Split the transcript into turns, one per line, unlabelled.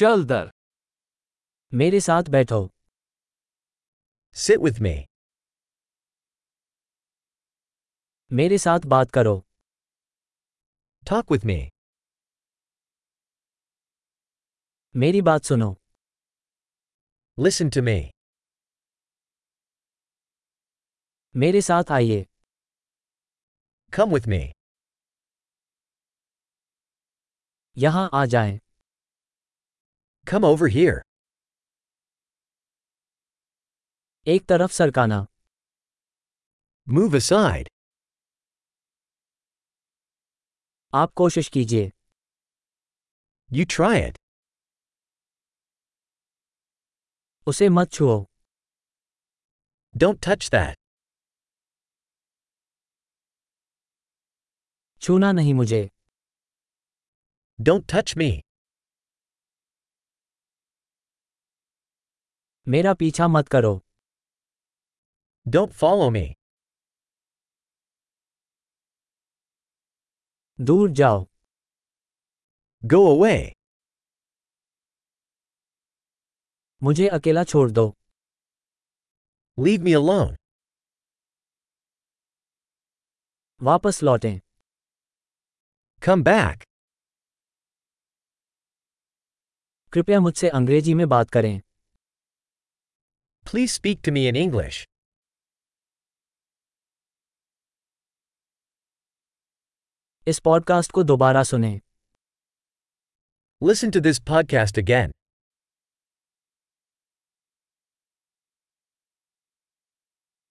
चल दर।
मेरे साथ बैठो।
सिट विथ मी
मेरे साथ बात करो।
ठाक विथ मी
मेरी बात सुनो।
लिसन टू मी
मेरे साथ आइए।
कम विथ मी
यहाँ आ जाए।
Come over here.
एक तरफ सरकाना
Move aside.
आप कोशिश कीजिए
You try it.
उसे मत छुओ
Don't touch that.
छूना नहीं मुझे
Don't touch me.
मेरा पीछा मत करो
Don't follow me.
दूर जाओ
Go away.
मुझे अकेला छोड़ दो
Leave me alone.
वापस लौटें
Come back.
कृपया मुझसे अंग्रेज़ी में बात करें
Please speak to me in English.
इस पॉडकास्ट को दोबारा सुनें
Listen to this podcast again.